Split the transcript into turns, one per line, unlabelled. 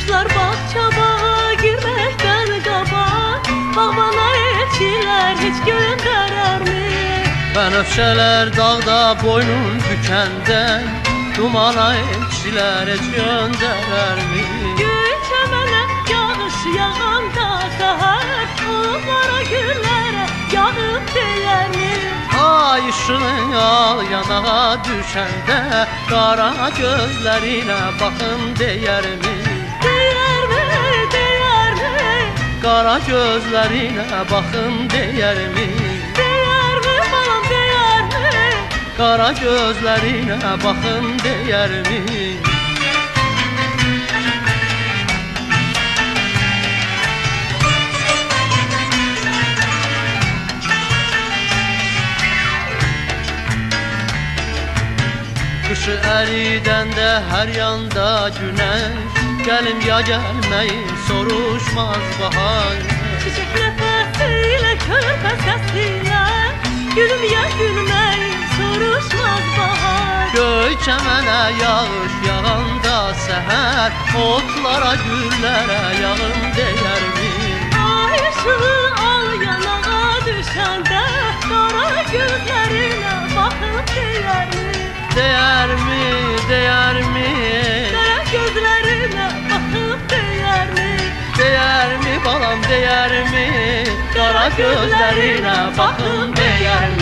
Quşlar bağçama girməkdən qabaq Babana elçilər heç göndərərmi?
Bənövşələr dağda boynun bükəndə Dumana elçilər heç göndərərmi?
Gül çəmənə yağış yağanda səhər Onlara güllərə yağıb deyərmi?
Ay işığın al yanağa düşəndə Qara gözlərinə baxın? Deyərmi, Qara gözlərinə baxın deyərmi?
Deyərmi balam, deyərmi?
Qara gözlərinə baxın deyərmi? Qışı əridəndə hər yanda günəş Gəlim ya gəlməyin soruşmaz bahar.
Çiçək nəfəsilə, körpə səsilə Gülüm ya gülməyin soruşmaz bahar.
Göy çəmənə yağış yağanda səhər Otlara güllərə yağın deyərmi
Ay ışığı al yanağa düşəndə Qara gözlərinə
Qara gözlərinə baxın deyərmi